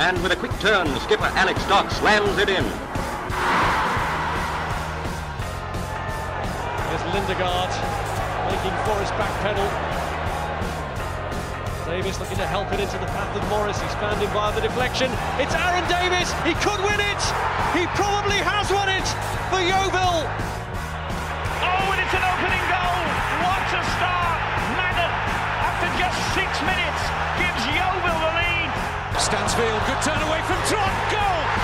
And with a quick turn, skipper Alex Dock slams it in. There's Lindegaard making Forrest backpedal. Davis looking to help it into the path of Morris. He's found him via the deflection. It's Aaron Davis. He could win it. He probably has won it for Yeovil. Oh, and it's an opening goal. Stansfield, good turn away from Trot. Goal.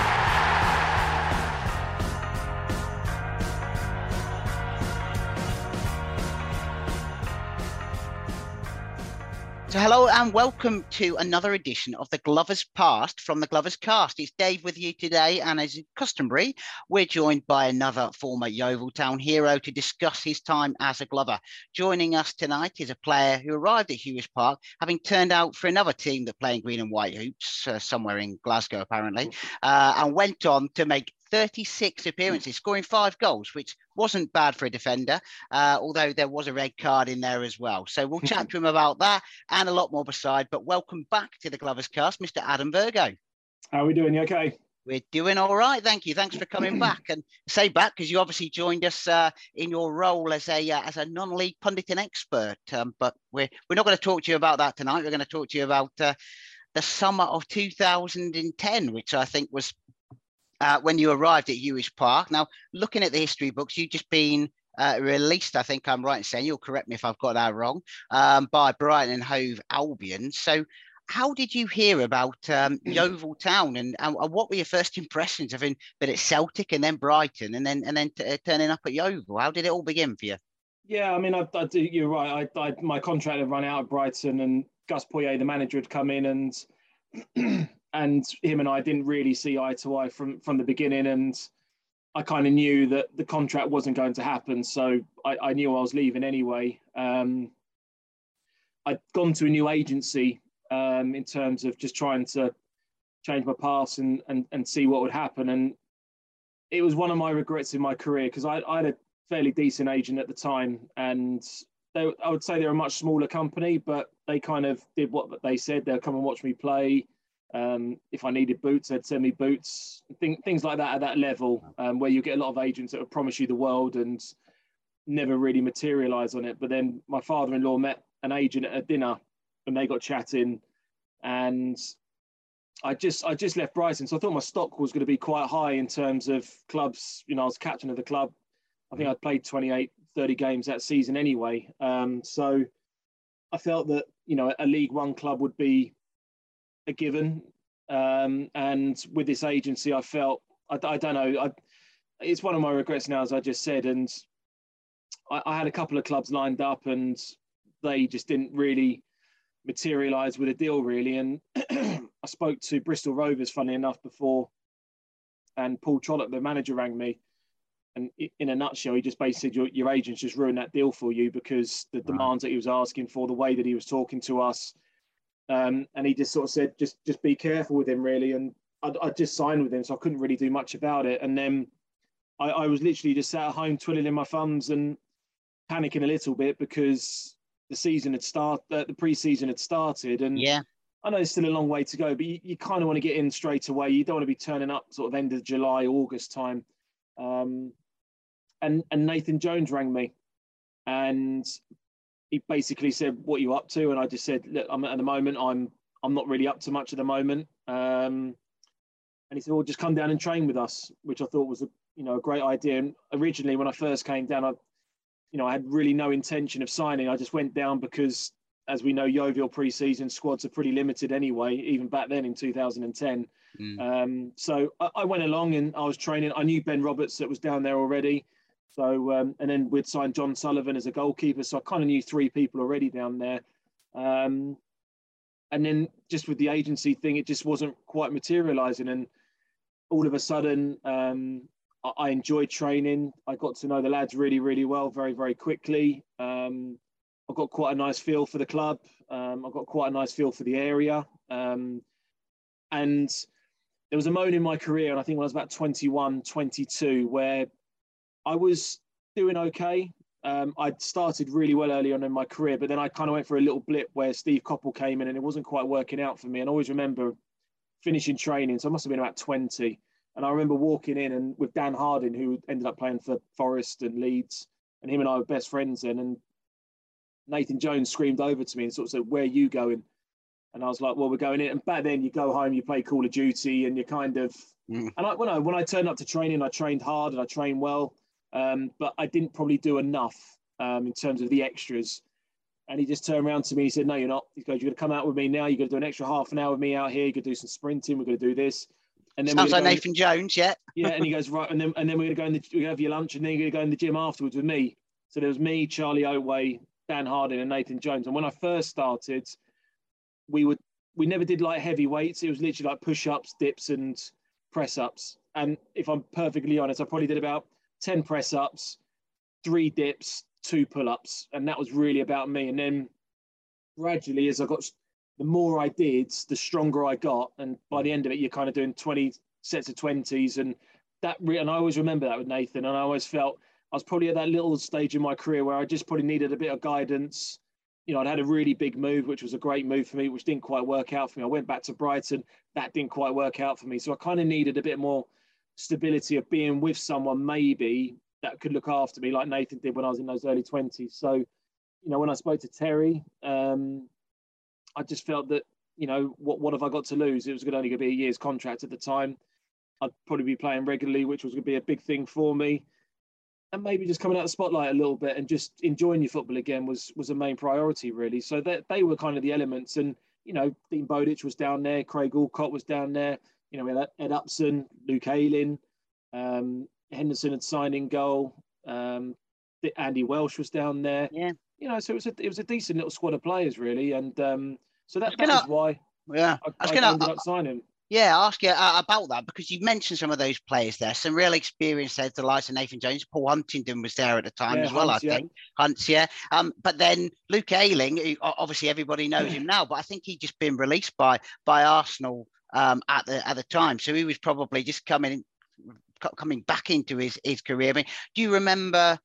So, hello and welcome to another edition of the Glover's Past from the Glover's Cast. It's Dave with you today, and as customary, we're joined by another former Yeovil Town hero to discuss his time as a Glover. Joining us tonight is a player who arrived at Huish Park, having turned out for another team that play in green and white hoops, uh, somewhere in Glasgow apparently, uh, and went on to make 36 appearances, scoring five goals, which wasn't bad for a defender, uh, although there was a red card in there as well. So we'll chat to him about that and a lot more beside. But welcome back to the Glovers cast, Mr. Adam Virgo. How are we doing? You okay? We're doing all right, thank you. Thanks for coming back and say back because you obviously joined us uh, in your role as a uh, as a non-league pundit and expert. Um, but we're we're not going to talk to you about that tonight. We're going to talk to you about uh, the summer of 2010, which I think was uh, when you arrived at Huish Park. Now, looking at the history books, you've just been uh, released, I think I'm right in saying, you'll correct me if I've got that wrong, um, by Brighton and Hove Albion. So, how did you hear about um, Yeovil Town and, and, what were your first impressions of him, but at Celtic and then Brighton and then and then t- uh, turning up at Yeovil? How did it all begin for you? Yeah, I mean, I, I do, you're right. I, I, my contract had run out at Brighton, and Gus Poyet, the manager, had come in, and and him and I didn't really see eye to eye from from the beginning, and I kind of knew that the contract wasn't going to happen, so I, I knew I was leaving anyway. Um, I'd gone to a new agency um, in terms of just trying to change my path and, and and see what would happen, and it was one of my regrets in my career because I, I had a fairly decent agent at the time, and they, I would say they're a much smaller company, but they kind of did what they said. They'll come and watch me play. Um, if I needed boots, they'd send me boots. Thing, things like that at that level, um, where you get a lot of agents that would promise you the world and never really materialize on it. But then my father-in-law met an agent at a dinner, and they got chatting, and I just I just left Brighton, so I thought my stock was going to be quite high in terms of clubs. You know, I was captain of the club. I think I'd played 28, 30 games that season anyway. Um, so I felt that you know a League One club would be a given. Um, and with this agency, I felt I, I don't know. I, it's one of my regrets now, as I just said. And I, I had a couple of clubs lined up, and they just didn't really materialise with a deal, really. And I spoke to Bristol Rovers, funny enough, before, and Paul Trollope, the manager, rang me, and in a nutshell, he just basically said your, your agent's just ruined that deal for you because the demands that he was asking for, the way that he was talking to us, um, and he just sort of said, just just be careful with him, really. And I, just signed with him, so I couldn't really do much about it. And then I, I was literally just sat at home twiddling my thumbs and panicking a little bit because the season had started, uh, the preseason had started, and yeah. I know it's still a long way to go, but you, you kind of want to get in straight away. You don't want to be turning up sort of end of July, August time. Um, and and Nathan Jones rang me, and he basically said, "What are you up to?" And I just said, "Look, I'm at the moment. I'm I'm not really up to much at the moment." Um, and he said, "Well, just come down and train with us," which I thought was a you know a great idea. And originally, when I first came down, I you know I had really no intention of signing. I just went down because, as we know, Yeovil preseason squads are pretty limited anyway, even back then in 2010. Mm. Um, so I, I, went along and I was training. I knew Ben Roberts that was down there already. So, um, and then we'd signed John Sullivan as a goalkeeper. So I kind of knew three people already down there. Um, and then just with the agency thing, it just wasn't quite materializing. And all of a sudden, um, I, I, enjoyed training. I got to know the lads really, really well, very, very quickly. Um, I got quite a nice feel for the club. Um, I got quite a nice feel for the area. Um, and there was a moment in my career, and I think when I was about 21, 22, where I was doing okay. Um, I'd started really well early on in my career, but then I kind of went for a little blip where Steve Coppell came in and it wasn't quite working out for me. And I always remember finishing training, so I must have been about 20. And I remember walking in and with Dan Harding, who ended up playing for Forest and Leeds, and him and I were best friends then. And Nathan Jones screamed over to me and sort of said, Where are you going? And I was like, Well, we're going in. And back then, you go home, you play Call of Duty, and you're kind of. Mm. And I, when I when I turned up to training, I trained hard and I trained well. Um, but I didn't probably do enough um, in terms of the extras. And he just turned around to me. He said, "No, you're not." He goes, "You're going to come out with me now. You're going to do an extra half an hour with me out here. You're going to do some sprinting. We're going to do this." And then sounds like Nathan Jones, yeah. yeah, and he goes right, and then and then we're going to go in the we have your lunch, and then you're going to go in the gym afterwards with me. So there was me, Charlie Otway, Dan Harding, and Nathan Jones. And when I first started, we would we never did like heavy weights. It was literally like push ups, dips, and press ups. And if I'm perfectly honest, I probably did about 10 press ups, three dips, two pull ups. And that was really about me. And then gradually, as I got, the more I did, the stronger I got. And by the end of it, you're kind of doing 20 sets of 20s. And that, re- and I always remember that with Nathan. And I always felt I was probably at that little stage in my career where I just probably needed a bit of guidance. You know, I'd had a really big move, which was a great move for me, which didn't quite work out for me. I went back to Brighton, that didn't quite work out for me. So I kind of needed a bit more stability of being with someone maybe that could look after me like Nathan did when I was in those early 20s. So, you know, when I spoke to Terry, um, I just felt that, you know, what, what have I got to lose? It was only going to be a year's contract at the time. I'd probably be playing regularly, which was going to be a big thing for me. And maybe just coming out of the spotlight a little bit and just enjoying your football again was was a main priority, really. So that they were kind of the elements. And, you know, Dean Bowditch was down there, Craig Alcock was down there you know, we had Ed Upson, Luke Ayling, um, Henderson had signed in goal. Um, Andy Welsh was down there. Yeah. You know, so it was a it was a decent little squad of players really, and um, so that, that was why. Yeah, I, I was going to sign him. Yeah, ask you uh, about that because you mentioned some of those players there. Some real experience there, the likes of Nathan Jones. Paul Huntington was there at the time yeah, as well, Hunts, I think. Yeah. Hunts, yeah. Um, but then Luke Ayling, who, obviously everybody knows him now, but I think he'd just been released by by Arsenal um, at the at the time. So he was probably just coming coming back into his his career. I mean, do you remember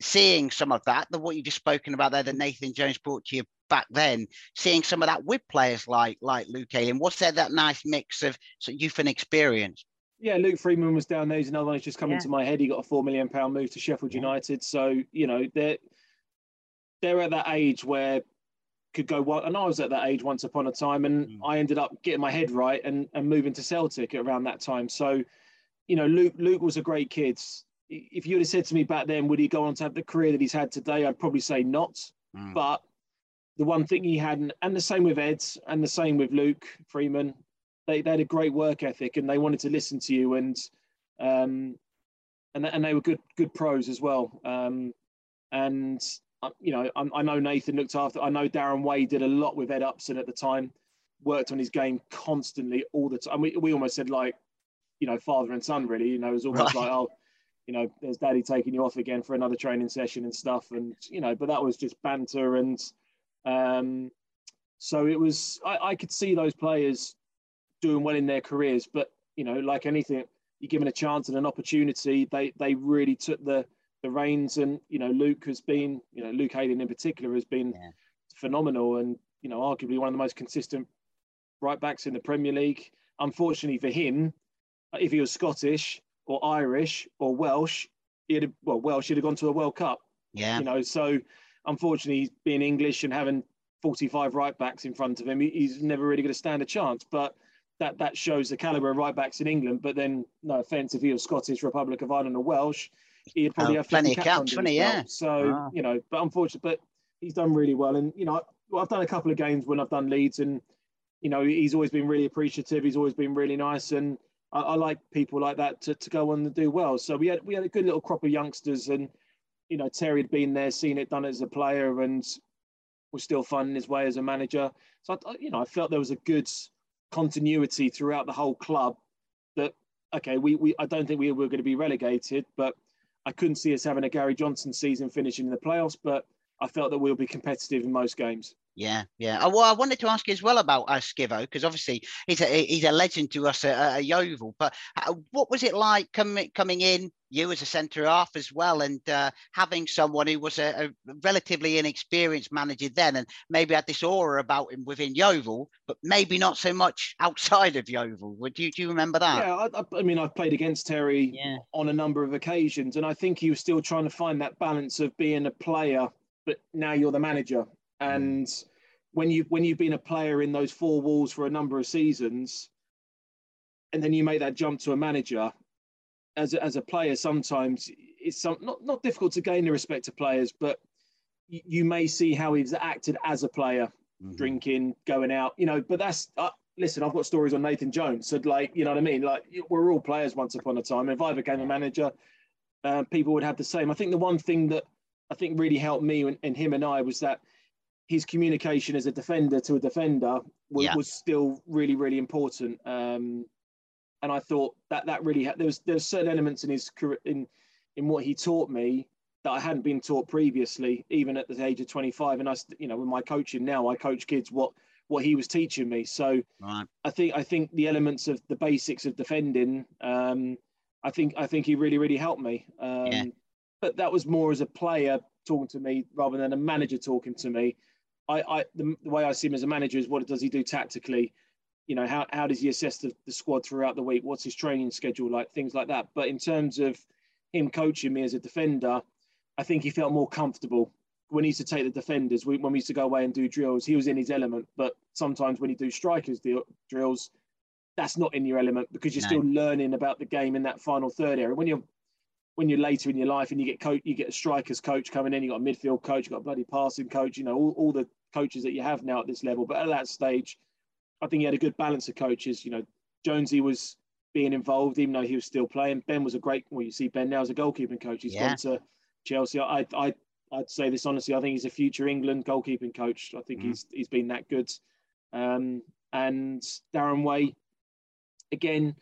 seeing some of that? The what you just spoken about there, that Nathan Jones brought to you back then, seeing some of that with players like like Luke Ayling. Was there that nice mix of so youth and experience? Yeah, Luke Freeman was down there. He's another one who's just coming yeah. to my head. He got a four million pound move to Sheffield. United. So you know they're they're at that age where could go well. And I was at that age once upon a time, and mm. I ended up getting my head right and, and moving to Celtic around that time. So, you know, Luke Luke was a great kid. If you would have said to me back then, would he go on to have the career that he's had today? I'd probably say not. Mm. But the one thing he had, and the same with Ed, and the same with Luke Freeman, they, they had a great work ethic, and they wanted to listen to you, and um, and and they were good good pros as well. Um, and you know, I, I, know Nathan looked after. I know Darren Way did a lot with Ed Upson at the time, worked on his game constantly all the time. We, we almost said like, you know, father and son really. You know, it was almost right. like, oh, you know, there's daddy taking you off again for another training session and stuff. And, you know, but that was just banter. And um, so it was, I, I could see those players doing well in their careers. But, you know, like anything, you're given a chance and an opportunity, they, they really took the, the reins. And, you know, Luke has been, you know, Luke Ayling in particular has been yeah. phenomenal and, you know, arguably one of the most consistent right backs in the Premier League. Unfortunately for him, if he was Scottish, or Irish or Welsh, he'd have, well, Welsh he'd have gone to a World Cup. Yeah. You know, so unfortunately, being English and having 45 right backs in front of him, he's never really going to stand a chance. But that that shows the caliber of right backs in England. But then, no offence, if he was Scottish, Republic of Ireland, or Welsh, he'd probably oh, have plenty of caps, plenty, yeah. So oh. you know, but unfortunately, but he's done really well. And you know, I've done a couple of games when I've done Leeds, and you know, he's always been really appreciative. He's always been really nice, and I, I, like people like that to, to go on and do well. So we had we had a good little crop of youngsters, and you know Terry had been there, seen it done as a player, and was still finding his way as a manager. So I, you know I felt there was a good continuity throughout the whole club. That okay, we, we I don't think we were going to be relegated, but I couldn't see us having a Gary Johnson season finishing in the playoffs. But I felt that we'll be competitive in most games. Yeah, yeah. Uh, well, I wanted to ask you as well about uh, Skivo because obviously he's a he's a legend to us at, at Yeovil. But uh, what was it like coming coming in? You as a centre half as well, and uh, having someone who was a, a, relatively inexperienced manager then, and maybe had this aura about him within Yeovil, but maybe not so much outside of Yeovil. Would you do you remember that? Yeah, I, I mean, I've played against Terry yeah. on a number of occasions, and I think he was still trying to find that balance of being a player, but now you're the manager Mm. When you when you've been a player in those four walls for a number of seasons, and then you make that jump to a manager, as a, as a player, sometimes it's some, not not difficult to gain the respect of players, but you, you may see how he's acted as a player, mm-hmm. drinking, going out, you know. But that's uh, listen, I've got stories on Nathan Jones. So like, you know what I mean? Like we're all players once upon a time. If I became a manager, uh, people would have the same. I think the one thing that I think really helped me and, and him and I was that his communication as a defender to a defender was, yeah. was still really, really important. Um, and I thought that that really had, there was there certain elements in his career in in what he taught me that I hadn't been taught previously, even at the age of 25. And I, you know, with my coaching now, I coach kids what what he was teaching me. So right. I think I think the elements of the basics of defending, um, I think I think he really really helped me. Um, yeah. But that was more as a player talking to me rather than a manager talking to me. I, I the, the, way I see him as a manager is what does he do tactically? You know, how, how does he assess the, the squad throughout the week? What's his training schedule like? Things like that. But in terms of him coaching me as a defender, I think he felt more comfortable when he used to take the defenders. when we used to go away and do drills, he was in his element. But sometimes when you do strikers drills, that's not in your element because you're no. still learning about the game in that final third area. When you're when you're later in your life and you get coach, you get a strikers coach coming in, you got a midfield coach, you got a bloody passing coach, you know, all, all the coaches that you have now at this level. But at that stage, I think he had a good balance of coaches. You know, Jonesy was being involved, even though he was still playing. Ben was a great. Well, you see, Ben now as a goalkeeping coach. He's yeah. gone to Chelsea. I, I, I'd say this honestly. I think he's a future England goalkeeping coach. I think mm he's he's been that good. Um, and Darren Way, again,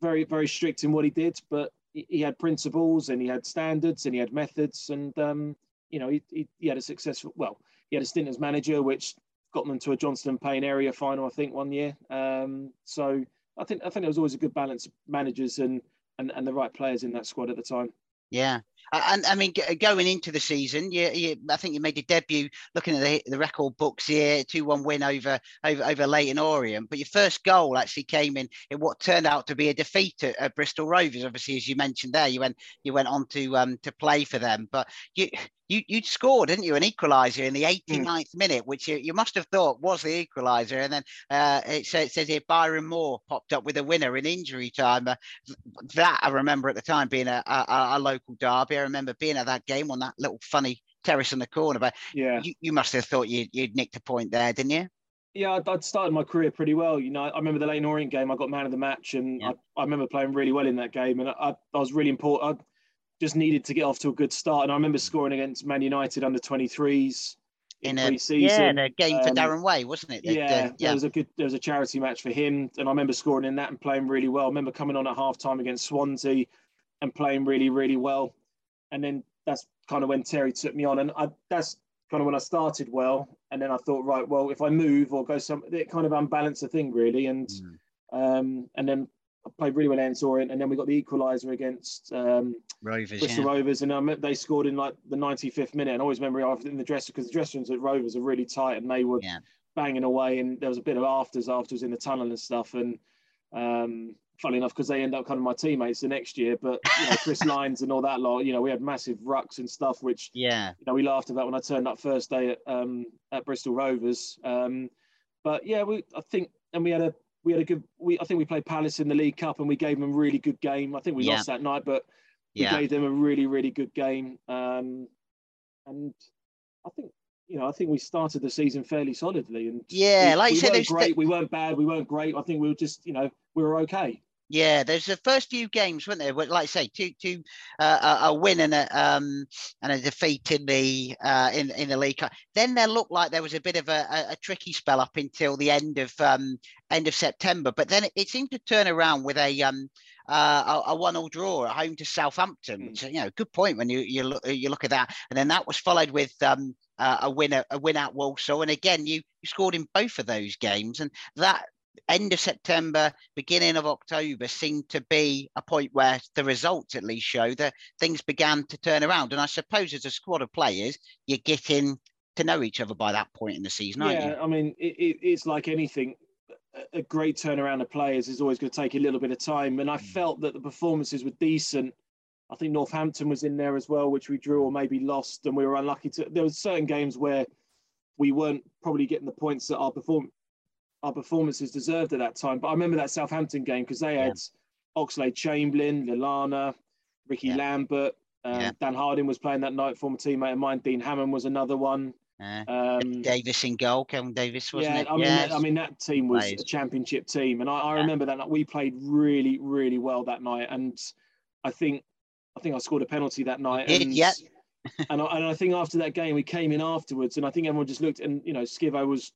very very strict in what he did, but he, he had principles and he had standards and he had methods, and um, you know, he, he, he had a successful. Well, he had a stint as manager, which got them to a Johnston Paint area final, I think, one year. Um, so I think I think there was always a good balance of managers and, and and the right players in that squad at the time. Yeah, and I mean, going into the season, you, you, I think you made your debut. Looking at the, the record books here, two-one win over over over Leyton Orient. But your first goal actually came in in what turned out to be a defeat at, at Bristol Rovers. Obviously, as you mentioned there, you went you went on to um to play for them. But you you you scored, didn't you, an equaliser in the 89th mm. minute, which you, you must have thought was the equaliser. And then uh, it, says, it says here Byron Moore popped up with a winner in injury time. Uh, that I remember at the time being a, a, a, local derby. I remember being at that game on that little funny terrace in the corner. But yeah, you, you must have thought you, you'd nicked a point there, didn't you? Yeah, I'd, I'd, started my career pretty well. You know, I remember the Leyton Orient game. I got man of the match, and yeah. I, I, remember playing really well in that game. And I, I was really important I just needed to get off to a good start. And I remember scoring against Man United under 23s in, in a yeah, in a game um, for Darren Way, wasn't it? Yeah, the, yeah, there was a good there was a charity match for him, and I remember scoring in that and playing really well. I remember coming on at half time against Swansea, and playing really, really well. And then that's kind of when Terry took me on, and I, that's kind of when I started well. And then I thought, right, well, if I move or go some, it kind of unbalanced the thing really. And mm. um, and then I played really well against Orient, and then we got the equaliser against um, Rovers, Bristol yeah. Rovers, and I they scored in like the 95th minute. And I always remember after in the dressing because the dressing rooms at Rovers are really tight, and they were yeah. banging away, and there was a bit of afters afterwards in the tunnel and stuff. And um, funny enough, because they end up kind of my teammates the next year, but you know, Chris Lines and all that lot, you know, we had massive rucks and stuff, which yeah, you know, we laughed about when I turned up first day at um, at Bristol Rovers. Um, but yeah, we I think, and we had a we had a good. We I think we played Palace in the League Cup and we gave them a really good game. I think we Yeah. lost that night, but we Yeah. gave them a really really good game. Um, and I think you know I think we started the season fairly solidly. And Yeah, we, like you we said, weren't great. th- we weren't bad. We weren't great. I think we were just you know we were okay. Yeah, there's the first few games, weren't there? Like I say, two, two, uh, a, a win and a um and a defeat in the uh in in the league. Then there looked like there was a bit of a, a, a tricky spell up until the end of um end of September. But then it, it seemed to turn around with a um uh, a, a one-all draw at home to Southampton, Mm. which you know, good point when you you look you look at that. And then that was followed with um uh, a win a, a win at Walsall, and again you, you scored in both of those games, and that end of September, beginning of October seemed to be a point where the results at least show that things began to turn around. And I suppose as a squad of players, you're getting to know each other by that point in the season, aren't yeah, you? I mean, it, it, it's like anything. A- A great turnaround of players is always going to take a little bit of time, and I Mm. felt that the performances were decent. I think Northampton was in there as well, which we drew or maybe lost, and we were unlucky to. There were certain games where we weren't probably getting the points that our perform our performances deserved at that time. But I remember that Southampton game because they Yeah. had Oxlade Chamberlain, Lallana, Ricky Yeah. Lambert, um, Yeah. Dan Harding was playing that night, former teammate of mine. Dean Hammond was another one. Uh, Um, Davis in goal, Kelvin Davis, wasn't yeah, it? I mean, Yes. that, I mean that team was Players. a championship team, and I, I remember that night we played really, really well that night, and I think, I think I scored a penalty that night. did, and, yeah. and I, and I think after that game we came in afterwards, and I think everyone just looked, and you know, Skivo was,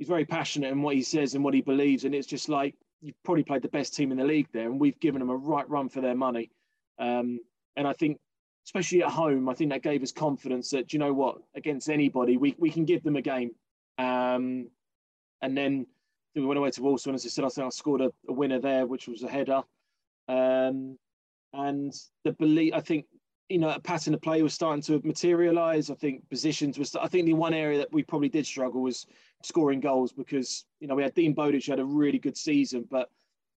he's very passionate in what he says and what he believes, and it's just like you've probably played the best team in the league there, and we've given them a right run for their money, um, and I think especially at home, I think that gave us confidence that you know what, against anybody, we, we can give them a game. Um, and then we went away to Walsall, and as I said, I think I scored a, a winner there, which was a header. Um, and the belief, I think, you know, a pattern of play was starting to materialise. I think positions was. I think the one area that we probably did struggle was scoring goals because you know we had Dean Bowditch who had a really good season, but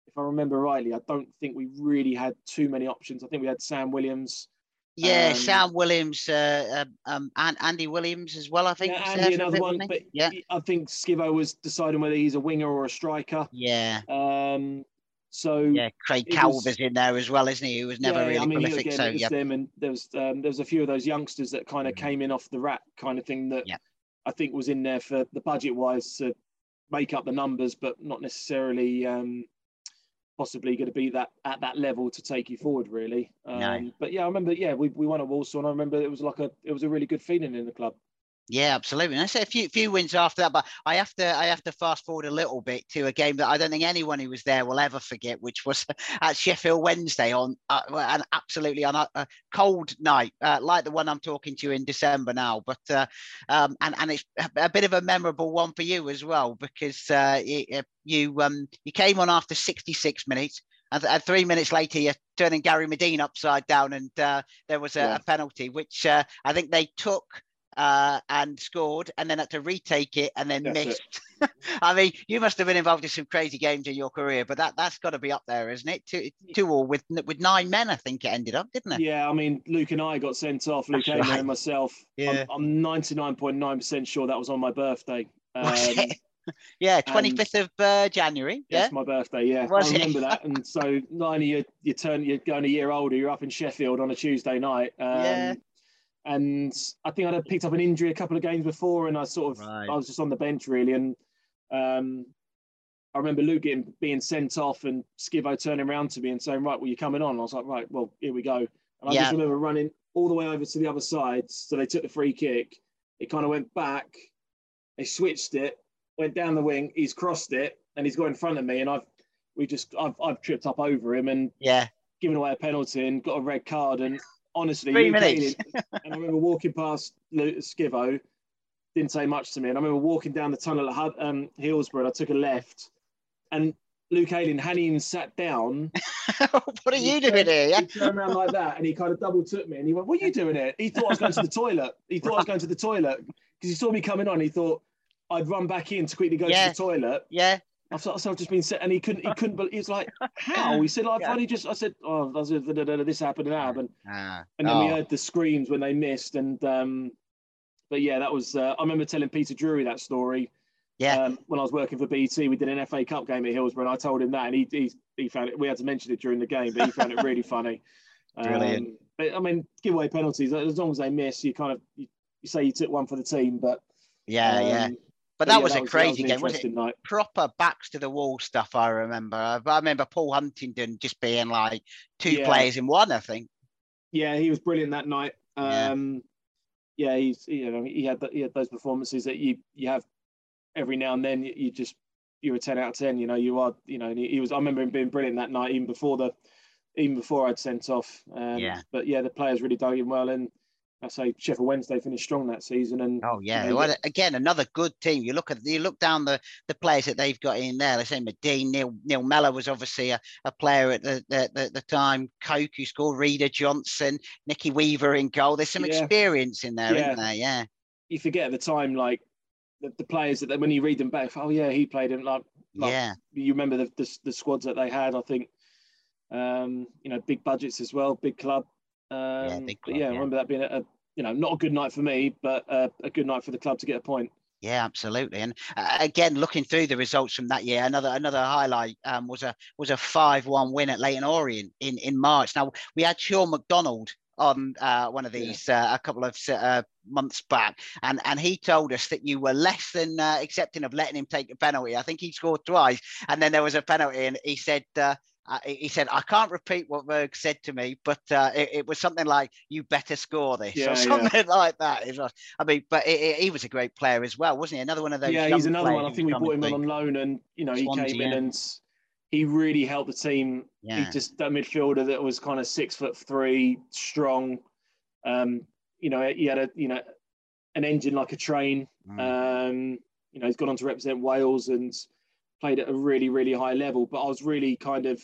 if I remember rightly, I don't think we really had too many options. I think we had Sam Williams. Yeah, um, Sam Williams, uh, um, um, and Andy Williams as well, I think. Yeah, Andy, there for a another one. But yeah, I think Skivo was deciding whether he's a winger or a striker. yeah, Um, so yeah. Craig Calver's was- in there as well, isn't he? Who was never yeah, really I mean, prolific. again, so yeah, them, and there was um, there was a few of those youngsters that kind of came in off the rack, kind of thing that Yeah. I think was in there for the budget wise to make up the numbers, but not necessarily um, possibly going to be that at that level to take you forward, really. Um, No. But yeah, I remember, yeah, we, we won at Walsall, and I remember it was like a it was a really good feeling in the club. Yeah, absolutely. And I say a few few wins after that, but I have to I have to fast forward a little bit to a game that I don't think anyone who was there will ever forget, which was at Sheffield Wednesday on uh, an absolutely on a, a cold night, uh, like the one I'm talking to you in December now. But uh, um, and and it's a, bit of a memorable one for you as well because uh, you you, um, you came on after 66 minutes. And, and three minutes later, you're turning Gary Madine upside down, and uh, there was a, Yeah. a penalty, which uh, I think they took uh, and scored, and then had to retake it and then That's missed. I mean, you must have been involved in some crazy games in your career, but that that's got to be up there, isn't it? Two, two all with with nine men, I think it ended up, didn't it? Yeah, I mean, Luke and I got sent off. Luke right. and myself. Yeah. I'm, I'm 99.9% sure that was on my birthday. Um? Yeah, twenty fifth of uh, January. Yeah, It's my birthday, yeah. Was I remember that. And so not only you you turn you're going a year older, you're up in Sheffield on a Tuesday night. Um, Yeah. And I think I'd have picked up an injury a couple of games before and I sort of Right. I was just on the bench really and um I remember Luke getting, being sent off and Skivo turning around to me and saying, Right, well, you're coming on. And I was like, Right, well, here we go. And I Yeah. just remember running all the way over to the other side. So they took the free kick. It kind of went back. They switched it, went down the wing. He's crossed it and he's got in front of me. And I've, we just, I've, I've tripped up over him and yeah, given away a penalty and got a red card. And honestly, Three minutes. And I remember walking past Skivo, didn't say much to me. And I remember walking down the tunnel at Hud- um, Hillsborough, and I took a left, and Luke Ayling even sat down. what are you doing turned- here? Yeah. He turned around like that, and he kind of double took me, and he went, "What are you doing here?" He thought I was going to the toilet. He thought I was going to the toilet because he saw me coming on. He thought I'd run back in to quickly go Yeah. to the toilet. Yeah. I thought myself just been set, and he couldn't. He couldn't. But he's like, "How?" He said, "I've Yeah. only just." I said, "Oh, I da, da, da, da, this happened and that happened," Ah. and then we Oh. heard the screams when they missed. And um, but yeah, that was. Uh, I remember telling Peter Drury that story. Yeah. Um, when I was working for BT, we did an FA Cup game at Hillsborough, and I told him that, and he he, he found it. We had to mention it during the game, but he found it really funny. Brilliant. Um, but I mean, giveaway penalties. As long as they miss, you kind of you, you say you took one for the team, but Yeah, yeah. But that yeah, was a that was crazy an game, wasn't it? night. Proper backs to the wall stuff. I remember. I, I remember Paul Huntington just being like two Yeah. players in one. I think. Yeah, he was brilliant that night. Yeah. Um, yeah, he's you know he had he had those performances that you you have every now and then. You, you just you're a ten out of ten. You know you are you know and he, he was. I remember him being brilliant that night, even before the even before I'd sent off. Um, Yeah. But yeah, the players really dug him well, and I say Sheffield Wednesday finished strong that season. And Oh yeah. you know, well, again, another good team. You look at you look down the the players that they've got in there. They say Madine, Neil Neil Mellor was obviously a, a player at the, the, the, the time. Coke who scored, Reda Johnson, Nicky Weaver in goal. There's some Yeah. experience in there, Yeah. isn't there? Yeah. you forget at the time like the, the players that when you read them back, oh yeah, he played him like like yeah. you remember the, the the squads that they had. I think, um, you know, big budgets as well, big club. Um, big club, yeah, I yeah. remember that being a, a you know not a good night for me, but uh, a good night for the club to get a point. Yeah, absolutely. And uh, again, looking through the results from that year, another another highlight um, was a was a five one win at Leyton Orient in in March. Now we had Shaun MacDonald on uh, one of Yeah. these uh, a couple of uh, months back, and and he told us that you were less than uh, accepting of letting him take a penalty. I think he scored twice, and then there was a penalty, and he said. Uh, he he said, "I can't repeat what Berg said to me, but uh, it, it was something like you better score this Yeah, or yeah. something like that." Was, I mean, but it, it- he was a great player as well, wasn't he? Another one of those. yeah, he's another one. I think we brought him on loan, and you know he Swansea, came in yeah. and he really helped the team. Yeah. He just that midfielder that was kind of six foot three, strong. Um, you know, he had a you know an engine like a train. Mm. Um, you know, he's gone on to represent Wales and played at a really, really high level. But I was really kind of,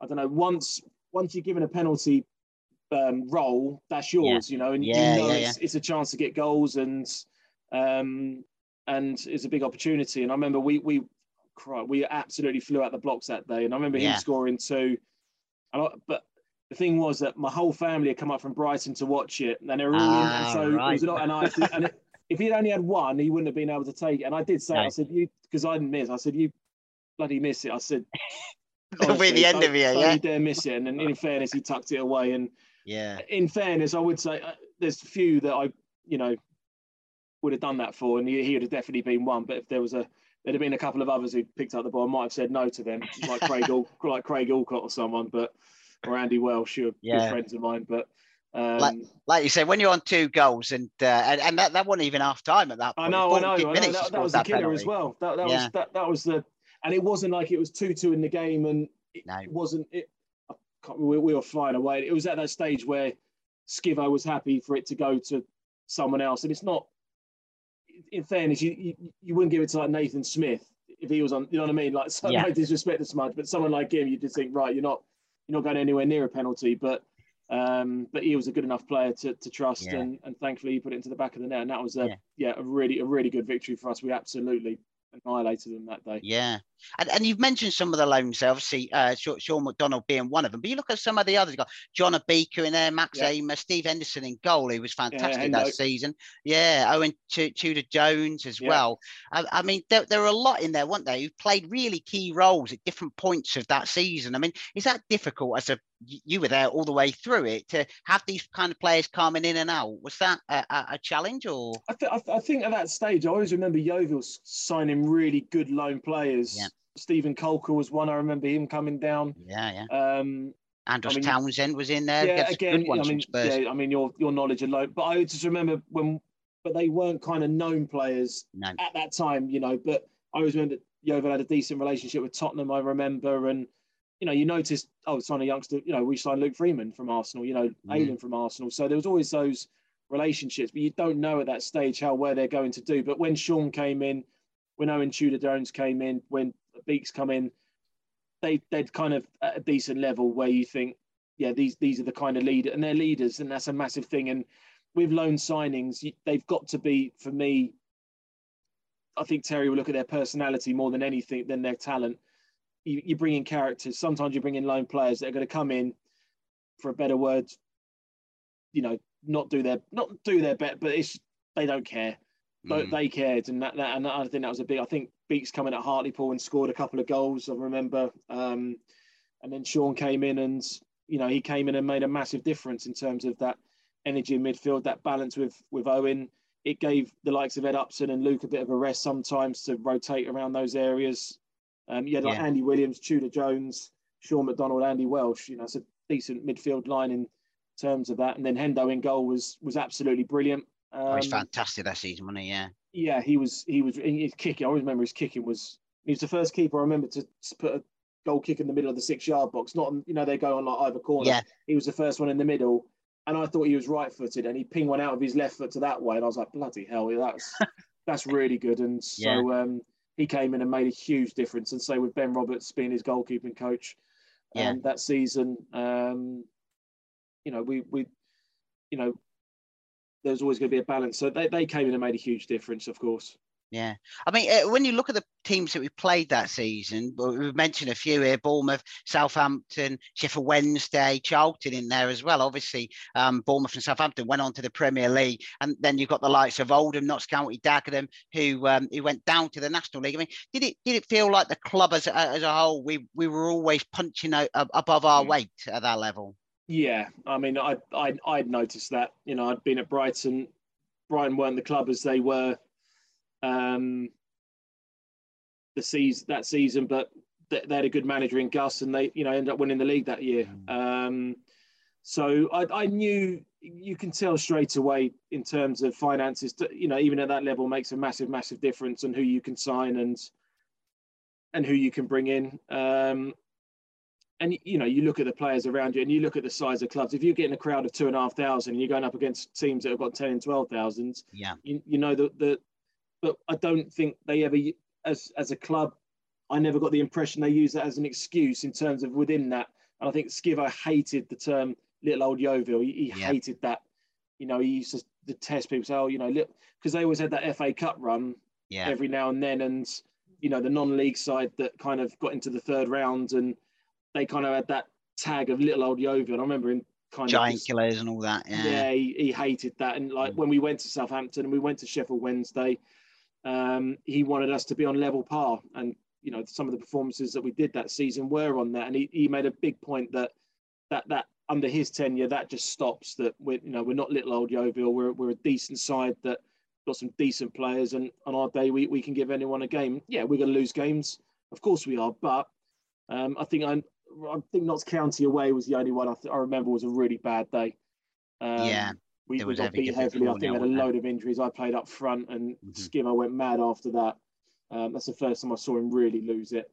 I don't know, once once you're given a penalty um, role, that's yours, you know, and Yeah, you know yeah, it's, it's a chance to get goals and um, and it's a big opportunity. And I remember we we cry, we absolutely flew out the blocks that day, and I remember Yeah. him scoring two. And I, but the thing was that my whole family had come up from Brighton to watch it, and they were all in, and Ah, so it was right. not, and I and it, if he'd only had one, he wouldn't have been able to take it. And I did say, I said, you because I didn't miss. I said, you bloody miss it. I said, It'll be the end of it, don't yeah. you dare miss it. And, then in fairness, he tucked it away. And Yeah, in fairness, I would say uh, there's a few that I, you know, would have done that for, and he, he would have definitely been one. But if there was a, there'd have been a couple of others who picked up the ball. I might have said no to them, like Craig, like Craig Alcock or someone, but or Andy Welsh, who are Yeah. good friends of mine. But um, Like- like you said, when you're on two goals and uh, and, and that, that wasn't even half time at that I point. know, I know, I know. That, that was the killer as well. That, that Yeah. was that, that was the, and it wasn't like it was two two in the game, and it No. wasn't. It I can't, we, we were flying away. It was at that stage where Skivo was happy for it to go to someone else, and it's not. In fairness, you you, you wouldn't give it to like Nathan Smith if he was on. You know what I mean? Like, so Yeah. no disrespect to Smudge, but someone like him, you just think, right, you're not you're not going anywhere near a penalty, but. Um, but he was a good enough player to, to trust, Yeah. and, and thankfully he put it into the back of the net, and that was a Yeah. yeah, a really a really good victory for us. We absolutely annihilated them that day. Yeah, and, and you've mentioned some of the loans, obviously uh, Shaun, MacDonald being one of them. But you look at some of the others. Got John Obika in there, Max Yeah. Ehmer, Steve Henderson in goal. He was fantastic Hendo. that season. Yeah, Owen Ch- Tudor Jones as Yeah. well. I, I mean, there, there are a lot in there, weren't there? Who played really key roles at different points of that season. I mean, is that difficult as a you were there all the way through it to have these kind of players coming in and out? Was that a, a, a challenge or? I, th- I, th- I think at that stage, I always remember Yeovil signing really good loan players. Yeah. Steven Caulker was one. I remember him coming down. Yeah, yeah. Um, Andros mean, Townsend was in there. yeah, again, I mean, yeah, I mean your your knowledge alone. But I just remember when, but they weren't kind of known players No. at that time, you know. But I always remember Yeovil had a decent relationship with Tottenham. I remember, and you know, you noticed, oh, sign a youngster, you know, we signed Luke Freeman from Arsenal, you know, mm. From Arsenal. So there was always those relationships, but you don't know at that stage how where they're going to do. But when Shaun came in, when Owen Tudor Jones came in, when Beaks come in, they they'd kind of at a decent level where you think, yeah, these these are the kind of leader and they're leaders, and that's a massive thing. And with loan signings, they've got to be for me. I think Terry will look at their personality more than anything than their talent. You, you bring in characters. Sometimes you bring in loan players that are going to come in, for a better word, you know, not do their not do their bet, but it's they don't care. But mm. they cared, and that, that and I think that was a big. I think Beaks coming at Hartlepool and scored a couple of goals. I remember, um, and then Shaun came in, and you know he came in and made a massive difference in terms of that energy in midfield, that balance with with Owen. It gave the likes of Ed Upson and Luke a bit of a rest sometimes to rotate around those areas. Um, you had like yeah. Andy Williams, Tudor Jones, Shaun MacDonald, Andy Welsh. You know, it's a decent midfield line in terms of that. And then Hendo in goal was was absolutely brilliant. Um, oh, he's fantastic that season, wasn't he? Yeah. Yeah, he was. He was. His kicking. I always remember his kicking was. He was the first keeper I remember to put a goal kick in the middle of the six yard box. Not you know they go on like either corner. Yeah. He was the first one in the middle, and I thought he was right footed, and he pinged one out of his left foot to that way, and I was like, bloody hell, that's that's really good. And so yeah. um, he came in and made a huge difference. And so with Ben Roberts being his goalkeeping coach, yeah. Um, that season, um, you know, we we, you know, there's always going to be a balance. So they, they came in and made a huge difference, of course. Yeah, I mean, uh, when you look at the teams that we played that season, we've mentioned a few here: Bournemouth, Southampton, Sheffield Wednesday, Charlton in there as well. Obviously, um, Bournemouth and Southampton went on to the Premier League, and then you've got the likes of Oldham, Notts County, Dagenham, who um, who went down to the National League. I mean, did it did it feel like the club as as a whole we we were always punching out above our mm. weight at that level? Yeah, I mean, I I I'd noticed that. You know, I'd been at Brighton. Brighton weren't the club as they were um, the season that season, but they, they, had a good manager in Gus, and they you know ended up winning the league that year. Mm. Um, so I, I knew you can tell straight away in terms of finances. You know, even at that level, makes a massive, massive difference on who you can sign and and who you can bring in. Um, and you know, you look at the players around you, and you look at the size of clubs. If you're getting a crowd of two and a half thousand, and you're going up against teams that have got ten and twelve thousand, yeah, you, you know that the, but I don't think they ever, as as a club, I never got the impression they use that as an excuse in terms of within that. And I think Skivo hated the term "little old Yeovil." He, he yeah. hated that. You know, he used to detest people say, "Oh, you know," because they always had that FA Cup run yeah. every now and then, and you know the non-league side that kind of got into the third round and they kind of had that tag of little old Yeovil. And I remember him kind giant of giant killers and all that. Yeah, yeah he, he hated that. And like mm. when we went to Southampton and we went to Sheffield Wednesday, um, he wanted us to be on level par. And you know, some of the performances that we did that season were on that. And he, he made a big point that that that under his tenure that just stops. That we're you know we're not little old Yeovil. We're we're a decent side that got some decent players. And on our day, we, we can give anyone a game. Yeah, we're going to lose games. Of course we are, but um, I think I, I think Notts County away was the only one I, th- I remember was a really bad day. Um, yeah, we, we got beat heavily. I think had a load of injuries. I played up front, and mm-hmm. Skimmer went mad after that. Um, that's the first time I saw him really lose it.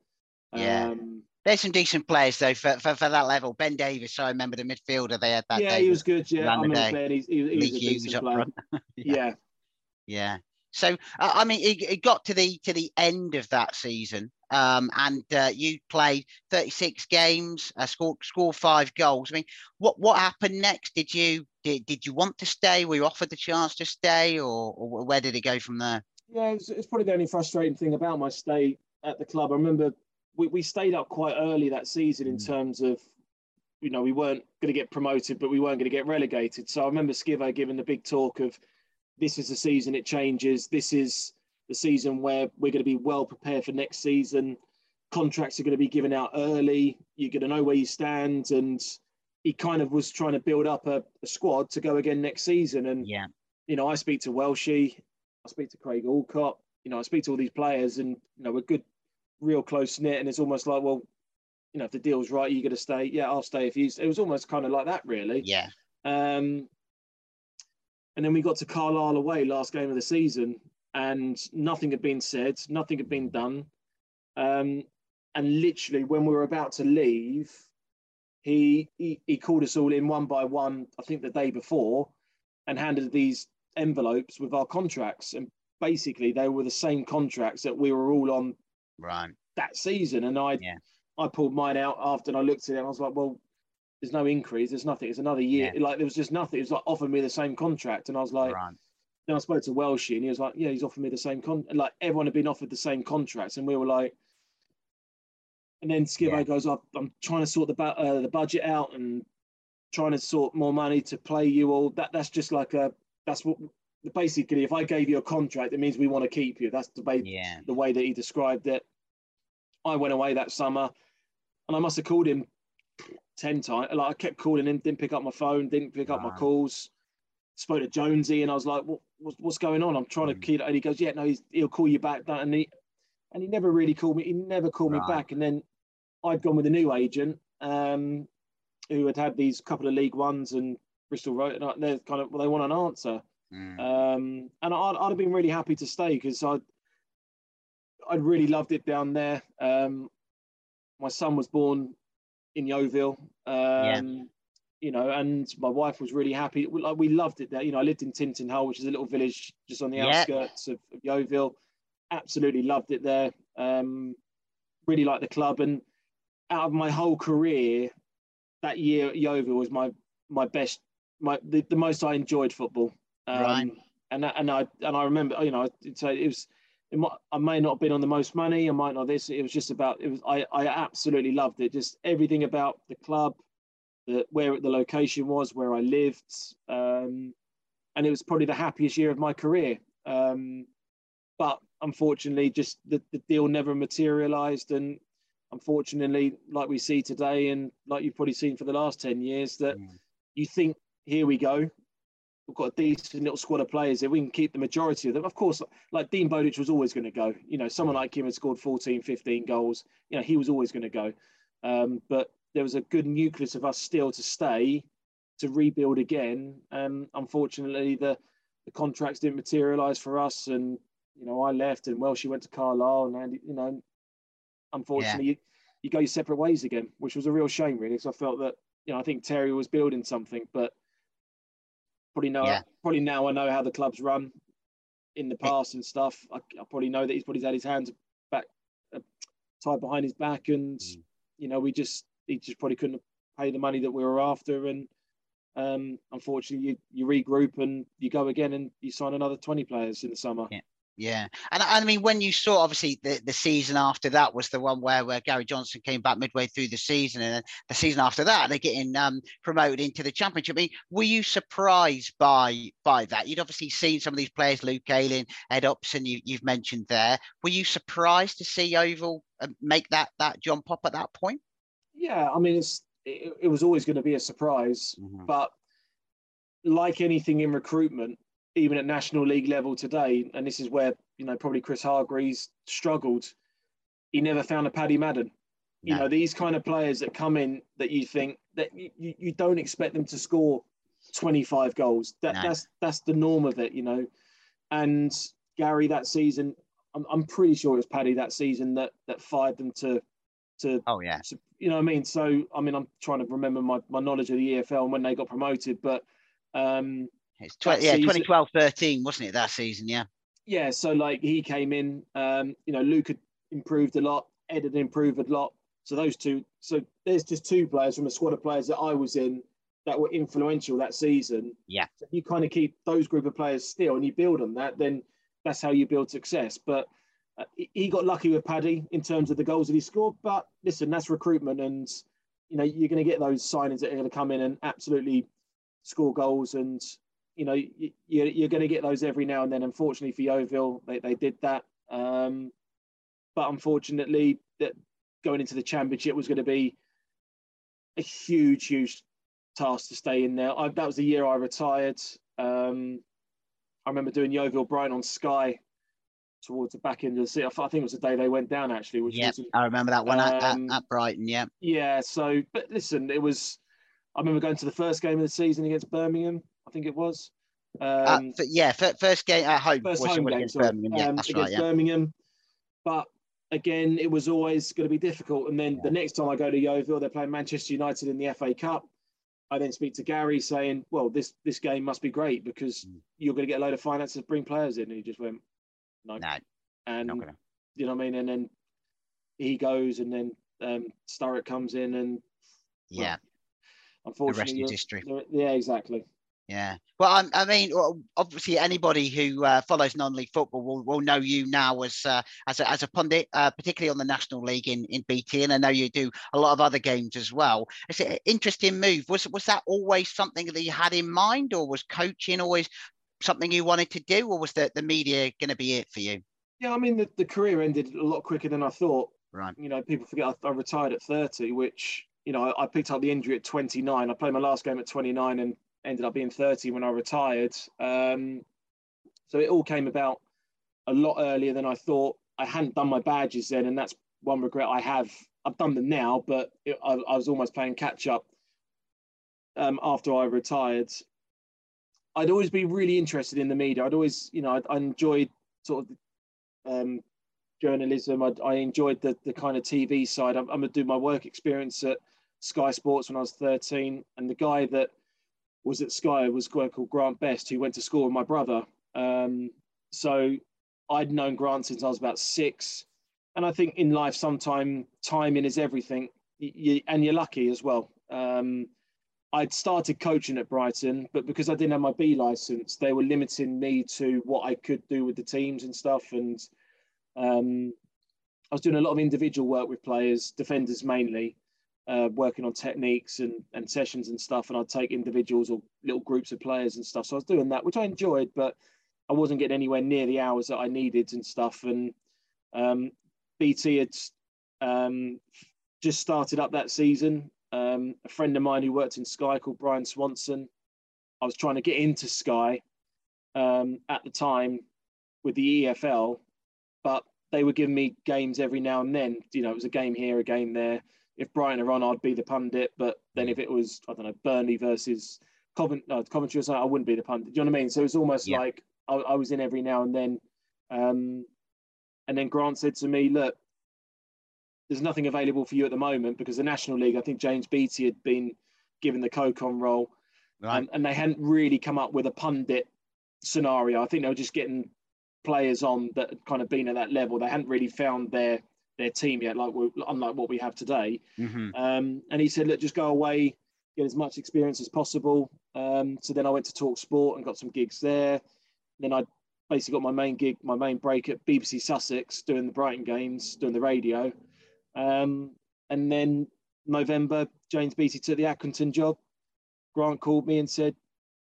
Yeah. Um, there's some decent players though for, for, for, that level. Ben Davis, I remember the midfielder they had that yeah, day. he was good. Yeah, I remember Ben. He's, he, he was a decent player. yeah. yeah. So uh, I mean, it, it, got to the to the end of that season, um, and uh, you played 36 games, uh, scored scored five goals. I mean, what what happened next? Did you did, did you want to stay? Were you offered the chance to stay, or, or where did it go from there? Yeah, it's, it's probably the only frustrating thing about my stay at the club. I remember we, we stayed up quite early that season in mm. terms of you know, we weren't going to get promoted, but we weren't going to get relegated. So I remember Skivo giving the big talk of this is the season it changes. This is the season where we're going to be well prepared for next season. Contracts are going to be given out early. You're going to know where you stand. And he kind of was trying to build up a, a squad to go again next season. And, yeah. you know, I speak to Welshie, I speak to Craig Alcock, you know, I speak to all these players and, you know, we're good, real close knit. And it's almost like, well, you know, if the deal's right, you're going to stay. Yeah, I'll stay if you. It was almost kind of like that, really. Yeah. Um, and then we got to Carlisle away last game of the season, and nothing had been said, nothing had been done. Um, and literally when we were about to leave, he, he he called us all in one by one. I think the day before, and handed these envelopes with our contracts, and basically they were the same contracts that we were all on right that season. And I Yeah. I pulled mine out after and I looked at it and I was like, well, there's no increase, there's nothing. It's another year. Like there was just nothing. It was like offered me the same contract, and I was like, right then I spoke to Welshie and he was like, yeah, he's offered me the same con. and, Like everyone had been offered the same contracts, and we were like. And then Skivo Yeah. goes, "I'm- I'm trying to sort the uh, the budget out and trying to sort more money to play you all. That that's just like a that's what basically if I gave you a contract, it means we want to keep you. That's the ba- yeah the way that he described it. I went away that summer, and I must have called him ten times. Like I kept calling him, didn't pick up my phone, didn't pick up my calls. Spoke to Jonesy, and I was like, "What, what's, what's going on? I'm trying to Mm. keep." And he goes, "Yeah, no, he's, he'll call you back." That And he and he never really called me. He never called Right. me back. And then I'd gone with a new agent, um, who had had these couple of League Ones and Bristol Rovers. And they're kind of well, they want an answer. Mm. Um, and I'd, I'd have been really happy to stay because I I really loved it down there. Um, my son was born in Yeovil, um, you know, and my wife was really happy. We, like, we loved it there. You know, I lived in Tintinhull, which is a little village just on the Yeah. outskirts of, of Yeovil. Absolutely loved it there. Um, really liked the club, and out of my whole career, that year at Yeovil was my my best, my the, the most I enjoyed football. Um, Right. And and I and I remember, you know, so it was. It might, I may not have been on the most money. I might not this. It was just about. It was. I. I absolutely loved it. Just everything about the club, the where the location was, where I lived, um, and it was probably the happiest year of my career. Um, but unfortunately, just the, the deal never materialised, and unfortunately, like we see today, and like you've probably seen for the last ten years, that Mm. you think, here we go, we've got a decent little squad of players here. We can keep the majority of them. Of course, like Dean Bowditch was always going to go. You know, someone like him had scored 14, 15 goals. You know, he was always going to go. Um, but there was a good nucleus of us still to stay, to rebuild again. And unfortunately, the, the contracts didn't materialise for us. And, you know, I left and Welshie went to Carlisle. And, Andy, you know, unfortunately, you, you go your separate ways again, which was a real shame, really, because I felt that, you know, I think Terry was building something, but probably know Yeah. probably now I know how the clubs run in the past and stuff. I, I probably know that he's probably had his hands back uh, tied behind his back, and Mm. you know we just he just probably couldn't pay the money that we were after, and um, unfortunately you you regroup and you go again and you sign another twenty players in the summer. Yeah. Yeah, and I mean, when you saw obviously the, the season after that was the one where where Gary Johnson came back midway through the season, and then the season after that they're getting um, promoted into the championship. I mean, were you surprised by by that? You'd obviously seen some of these players, Luke Ayling, Ed Upson, you, you've mentioned there. Were you surprised to see Yeovil uh, make that that jump up at that point? Yeah, I mean it's it, it was always going to be a surprise, Mhm. but like anything in recruitment, even at national league level today, and this is where you know probably Chris Hargreaves struggled. He never found a Paddy Madden. You know these kind of players that come in that you think that you, you, don't expect them to score 25 goals. That No. that's that's the norm of it, you know. And Gary that season, I'm, I'm pretty sure it was Paddy that season that that fired them to to Oh yeah, so, you know what I mean? So, I mean, I'm trying to remember my, my knowledge of the EFL and when they got promoted, but um, it's tw- yeah, season- 2012, 13, wasn't it that season? Yeah, yeah, so like he came in, um, you know, Luke had improved a lot, Ed had improved a lot. So those two, so there's just two players from a squad of players that I was in that were influential that season. Yeah. So you kind of keep those group of players still and you build on that, then that's how you build success. But uh, he- he got lucky with Paddy in terms of the goals that he scored. But listen, that's recruitment, and you know you're going to get those signings that are going to come in and absolutely score goals, and you know you, you're, you're going to get those every now and then. Unfortunately for Yeovil, they, they did that, um, but unfortunately that going into the championship was going to be a huge, huge task to stay in there. I, that was the year I retired. Um, I remember doing Yeovil Brighton on Sky towards the back end of the season. I think it was the day they went down actually, which yeah, I remember that one at, at, um, at Brighton. Yeah, yeah. So, but listen, it was. I remember going to the first game of the season against Birmingham. I think it was. Uh, Um, yeah, f- first game at home first home game, against sorry, Birmingham. Yeah, um, that's right. against Yeah, Birmingham. But again, it was always going to be difficult. And then yeah. the next time I go to Yeovil, they're playing Manchester United in the FA Cup. I then speak to Gary saying, "Well, this this game must be great because mm. you're going to get a load of finances to bring players in." And he just went, "No." No. And you know what I mean? And then he goes, and then um, Sturrock comes in, and yeah, well, unfortunately, the rest is history. Yeah, exactly. Yeah. Well, I, I mean, obviously, anybody who uh, follows non-league football will, will know you now as uh, as, a, as a pundit, uh, particularly on the National League in, in BT, and I know you do a lot of other games as well. It's an interesting move. Was was that always something that you had in mind, or was coaching always something you wanted to do, or was the, the media going to be it for you? Yeah, I mean, the, the career ended a lot quicker than I thought. Right. You know, people forget I, I retired at 30, which you know, I, I picked up the injury at 29. I played my last game at 29 and ended up being 30 when I retired. Um, so it all came about a lot earlier than I thought. I hadn't done my badges then, and that's one regret I have. I've done them now, but it, I, I, was almost playing catch up um, after I retired. I'd always be really interested in the media. I'd always, you know, I, I enjoyed sort of um, journalism. I, I, enjoyed the, the kind of TV side. I'm, I'm going to do my work experience at Sky Sports when I was 13, and the guy that was at Sky was a guy called Grant Best, who went to school with my brother. Um, so I'd known Grant since I was about six. And I think in life, sometime timing is everything, you, and you're lucky as well. Um, I'd started coaching at Brighton, but because I didn't have my B license, they were limiting me to what I could do with the teams and stuff. And um, I was doing a lot of individual work with players, defenders mainly uh, working on techniques and, and sessions and stuff, and I'd take individuals or little groups of players and stuff. So I was doing that, which I enjoyed, but I wasn't getting anywhere near the hours that I needed and stuff. And um, BT had um, just started up that season. Um, a friend of mine who worked in Sky called Brian Swanson. I was trying to get into Sky um, at the time with the EFL, but they were giving me games every now and then. You know, it was a game here, a game there if Brighton are on, I'd be the pundit. But then if it was, I don't know, Burnley versus Covent, no, Coventry or something, I wouldn't be the pundit. Do you know what I mean? So it's almost yeah. like I, I, was in every now and then. Um, and then Grant said to me, look, there's nothing available for you at the moment because the National League, I think James Beattie had been given the co-com role. Right. And, and they hadn't really come up with a pundit scenario. I think they were just getting players on that had kind of been at that level. They hadn't really found their their team yet, like unlike what we have today. Mm-hmm. Um, and he said, look, just go away, get as much experience as possible. Um, so then I went to Talk Sport and got some gigs there. Then I basically got my main gig, my main break at BBC Sussex, doing the Brighton games, doing the radio. Um, and then November, James Beattie took the Accrington job. Grant called me and said,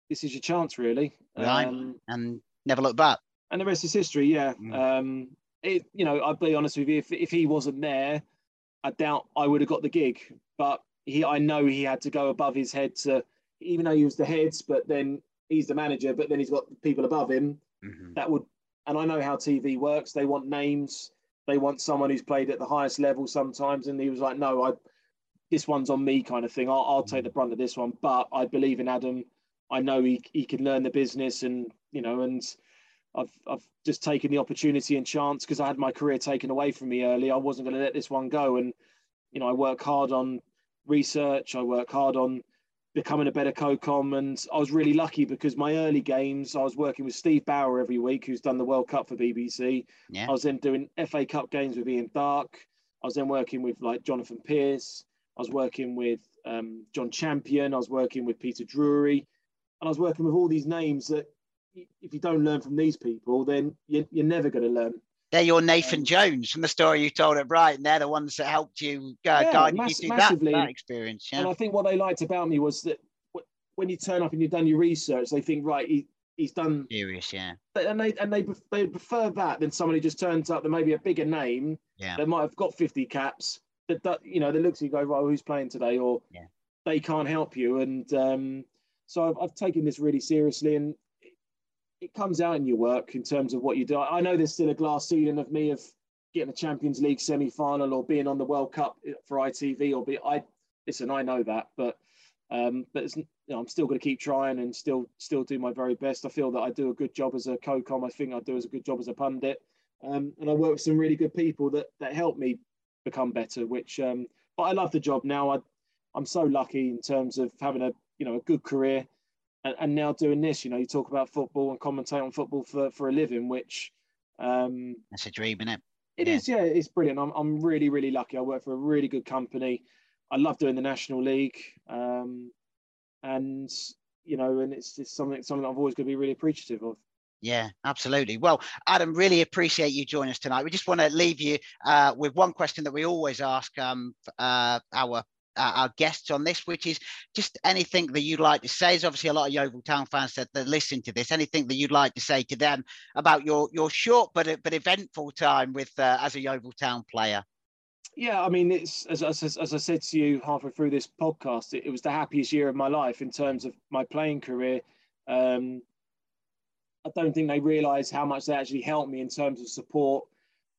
"This is your chance, really." Right, um, and never looked back. And the rest is history. Yeah. Mm. Um, it, you know, I'll be honest with you. If, if he wasn't there, I doubt I would have got the gig. But he, I know he had to go above his head to, even though he was the heads, but then he's the manager, but then he's got people above him. Mm-hmm. That would, and I know how TV works. They want names. They want someone who's played at the highest level sometimes. And he was like, no, I, this one's on me kind of thing. I'll, I'll take the brunt of this one. But I believe in Adam. I know he, he can learn the business and, you know, and I've I've just taken the opportunity and chance because I had my career taken away from me early. I wasn't going to let this one go, and you know I work hard on research. I work hard on becoming a better co-com, and I was really lucky because my early games I was working with Steve Bower every week, who's done the World Cup for BBC. Yeah. I was then doing FA Cup games with Ian Darke. I was then working with like Jonathan Pearce. I was working with um, John Champion. I was working with Peter Drury, and I was working with all these names that if you don't learn from these people, then you're, you're never going to learn. They're your Nathan um, Jones from the story you told at Brighton. They're the ones that helped you uh, yeah, guide mass- you through that, that, experience. Yeah? And I think what they liked about me was that when you turn up and you've done your research, they think, right, he, he's done serious, yeah. And they and they they prefer that than somebody just turns up that maybe a bigger name yeah. that might have got 50 caps that, that you know that looks at you go right who's playing today or yeah. they can't help you and um, so I've, I've taken this really seriously and it comes out in your work in terms of what you do. I know there's still a glass ceiling of me of getting a Champions League semi final or being on the World Cup for ITV or be I listen, I know that, but um, but you know, I'm still going to keep trying and still still do my very best. I feel that I do a good job as a co-com. I think I do as a good job as a pundit. um, and I work with some really good people that that help me become better. Which, um, but I love the job now. I I'm so lucky in terms of having a you know a good career, and, and now doing this. You know, you talk about football and commentate on football for for a living, which um, that's a dream, isn't it? It yeah. is, yeah. It's brilliant. I'm I'm really really lucky. I work for a really good company. I love doing the National League, um, and you know, and it's just something something I've always going to be really appreciative of. Yeah, absolutely. Well, Adam, really appreciate you joining us tonight. We just want to leave you uh, with one question that we always ask um, uh, our uh, our guests on this, which is just anything that you'd like to say. There's obviously a lot of Yeovil Town fans that, that listen to this. Anything that you'd like to say to them about your your short but but eventful time with uh, as a Yeovil Town player? Yeah, I mean, it's as, as, as I said to you halfway through this podcast, it, it, was the happiest year of my life in terms of my playing career. Um, I don't think they realise how much they actually helped me in terms of support,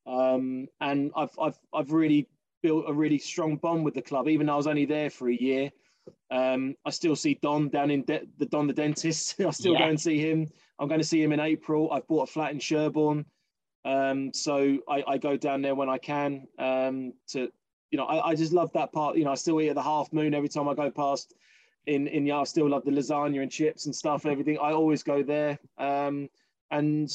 um, and I've, I've I've really built a really strong bond with the club. Even though I was only there for a year, um, I still see Don down in De- the Don the dentist. I still yeah. go and see him. I'm going to see him in April. I've bought a flat in Sherborne, um, so I, I, go down there when I can. Um, to you know, I, I, just love that part. You know, I still eat at the Half Moon every time I go past. In in yeah, I still love the lasagna and chips and stuff. Everything I always go there. Um, and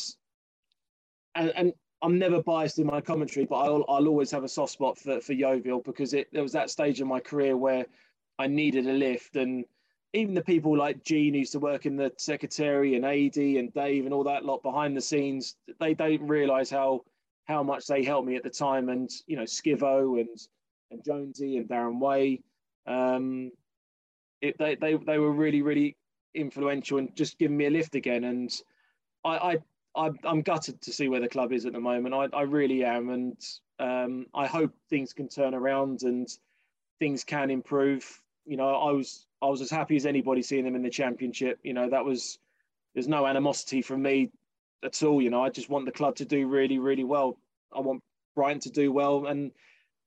and, and I'm never biased in my commentary, but I'll, I'll always have a soft spot for, for Yeovil because it there was that stage in my career where I needed a lift. And even the people like Gene, used to work in the secretary, and AD and Dave and all that lot behind the scenes, they don't realise how how much they helped me at the time. And you know, Skivo and and Jonesy and Darren Way, um, it, they they they were really really influential and just giving me a lift again. And I, I I'm, I'm gutted to see where the club is at the moment. I, I really am, and um, I hope things can turn around and things can improve. You know, I was I was as happy as anybody seeing them in the championship. You know, that was there's no animosity from me at all. You know, I just want the club to do really, really well. I want Brighton to do well, and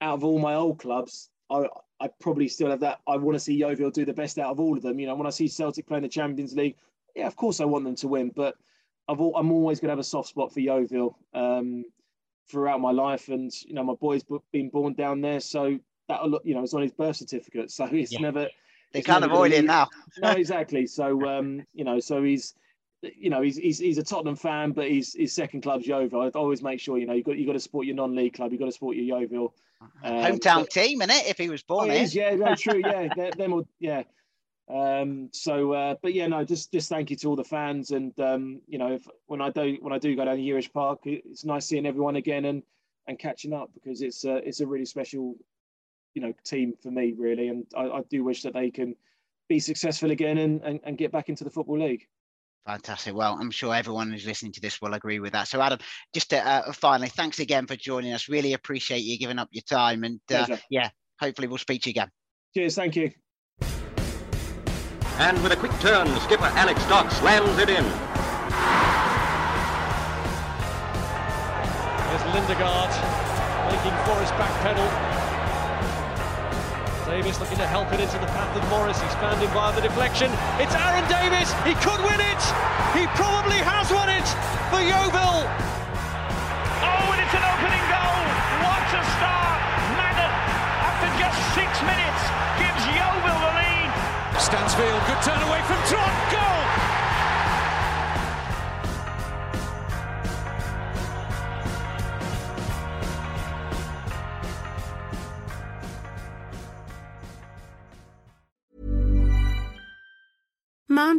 out of all my old clubs, I I probably still have that. I want to see Yeovil do the best out of all of them. You know, when I see Celtic playing the Champions League, yeah, of course I want them to win, but I've all, I'm always going to have a soft spot for Yeovil um, throughout my life, and you know my boy's been born down there, so that you know it's on his birth certificate, so it's yeah. never. They can't avoid it now. no, exactly. So um, you know, so he's you know he's, he's he's a Tottenham fan, but he's his second club's Yeovil. I always make sure you know you got you got to support your non-league club. You got to support your Yeovil um, hometown but, team, in it? If he was born oh, yeah, very true. Yeah, them will, yeah. Um, so, uh, but yeah, no, just just thank you to all the fans, and um, you know, if, when I do when I do go down to Huish Park, it's nice seeing everyone again and and catching up because it's a, it's a really special, you know, team for me really, and I, I do wish that they can be successful again and, and, and get back into the football league. Fantastic. Well, I'm sure everyone who's listening to this will agree with that. So, Adam, just to, uh, finally, thanks again for joining us. Really appreciate you giving up your time, and uh, yeah, hopefully we'll speak to you again. Cheers. Thank you. And with a quick turn, skipper Alex Dock slams it in. There's Lindegaard making Forrest back pedal. Davis looking to help it into the path of Morris. He's found him via the deflection. It's Aaron Davis. He could win it. He probably has won it for Yeovil. Good turn away from Trot,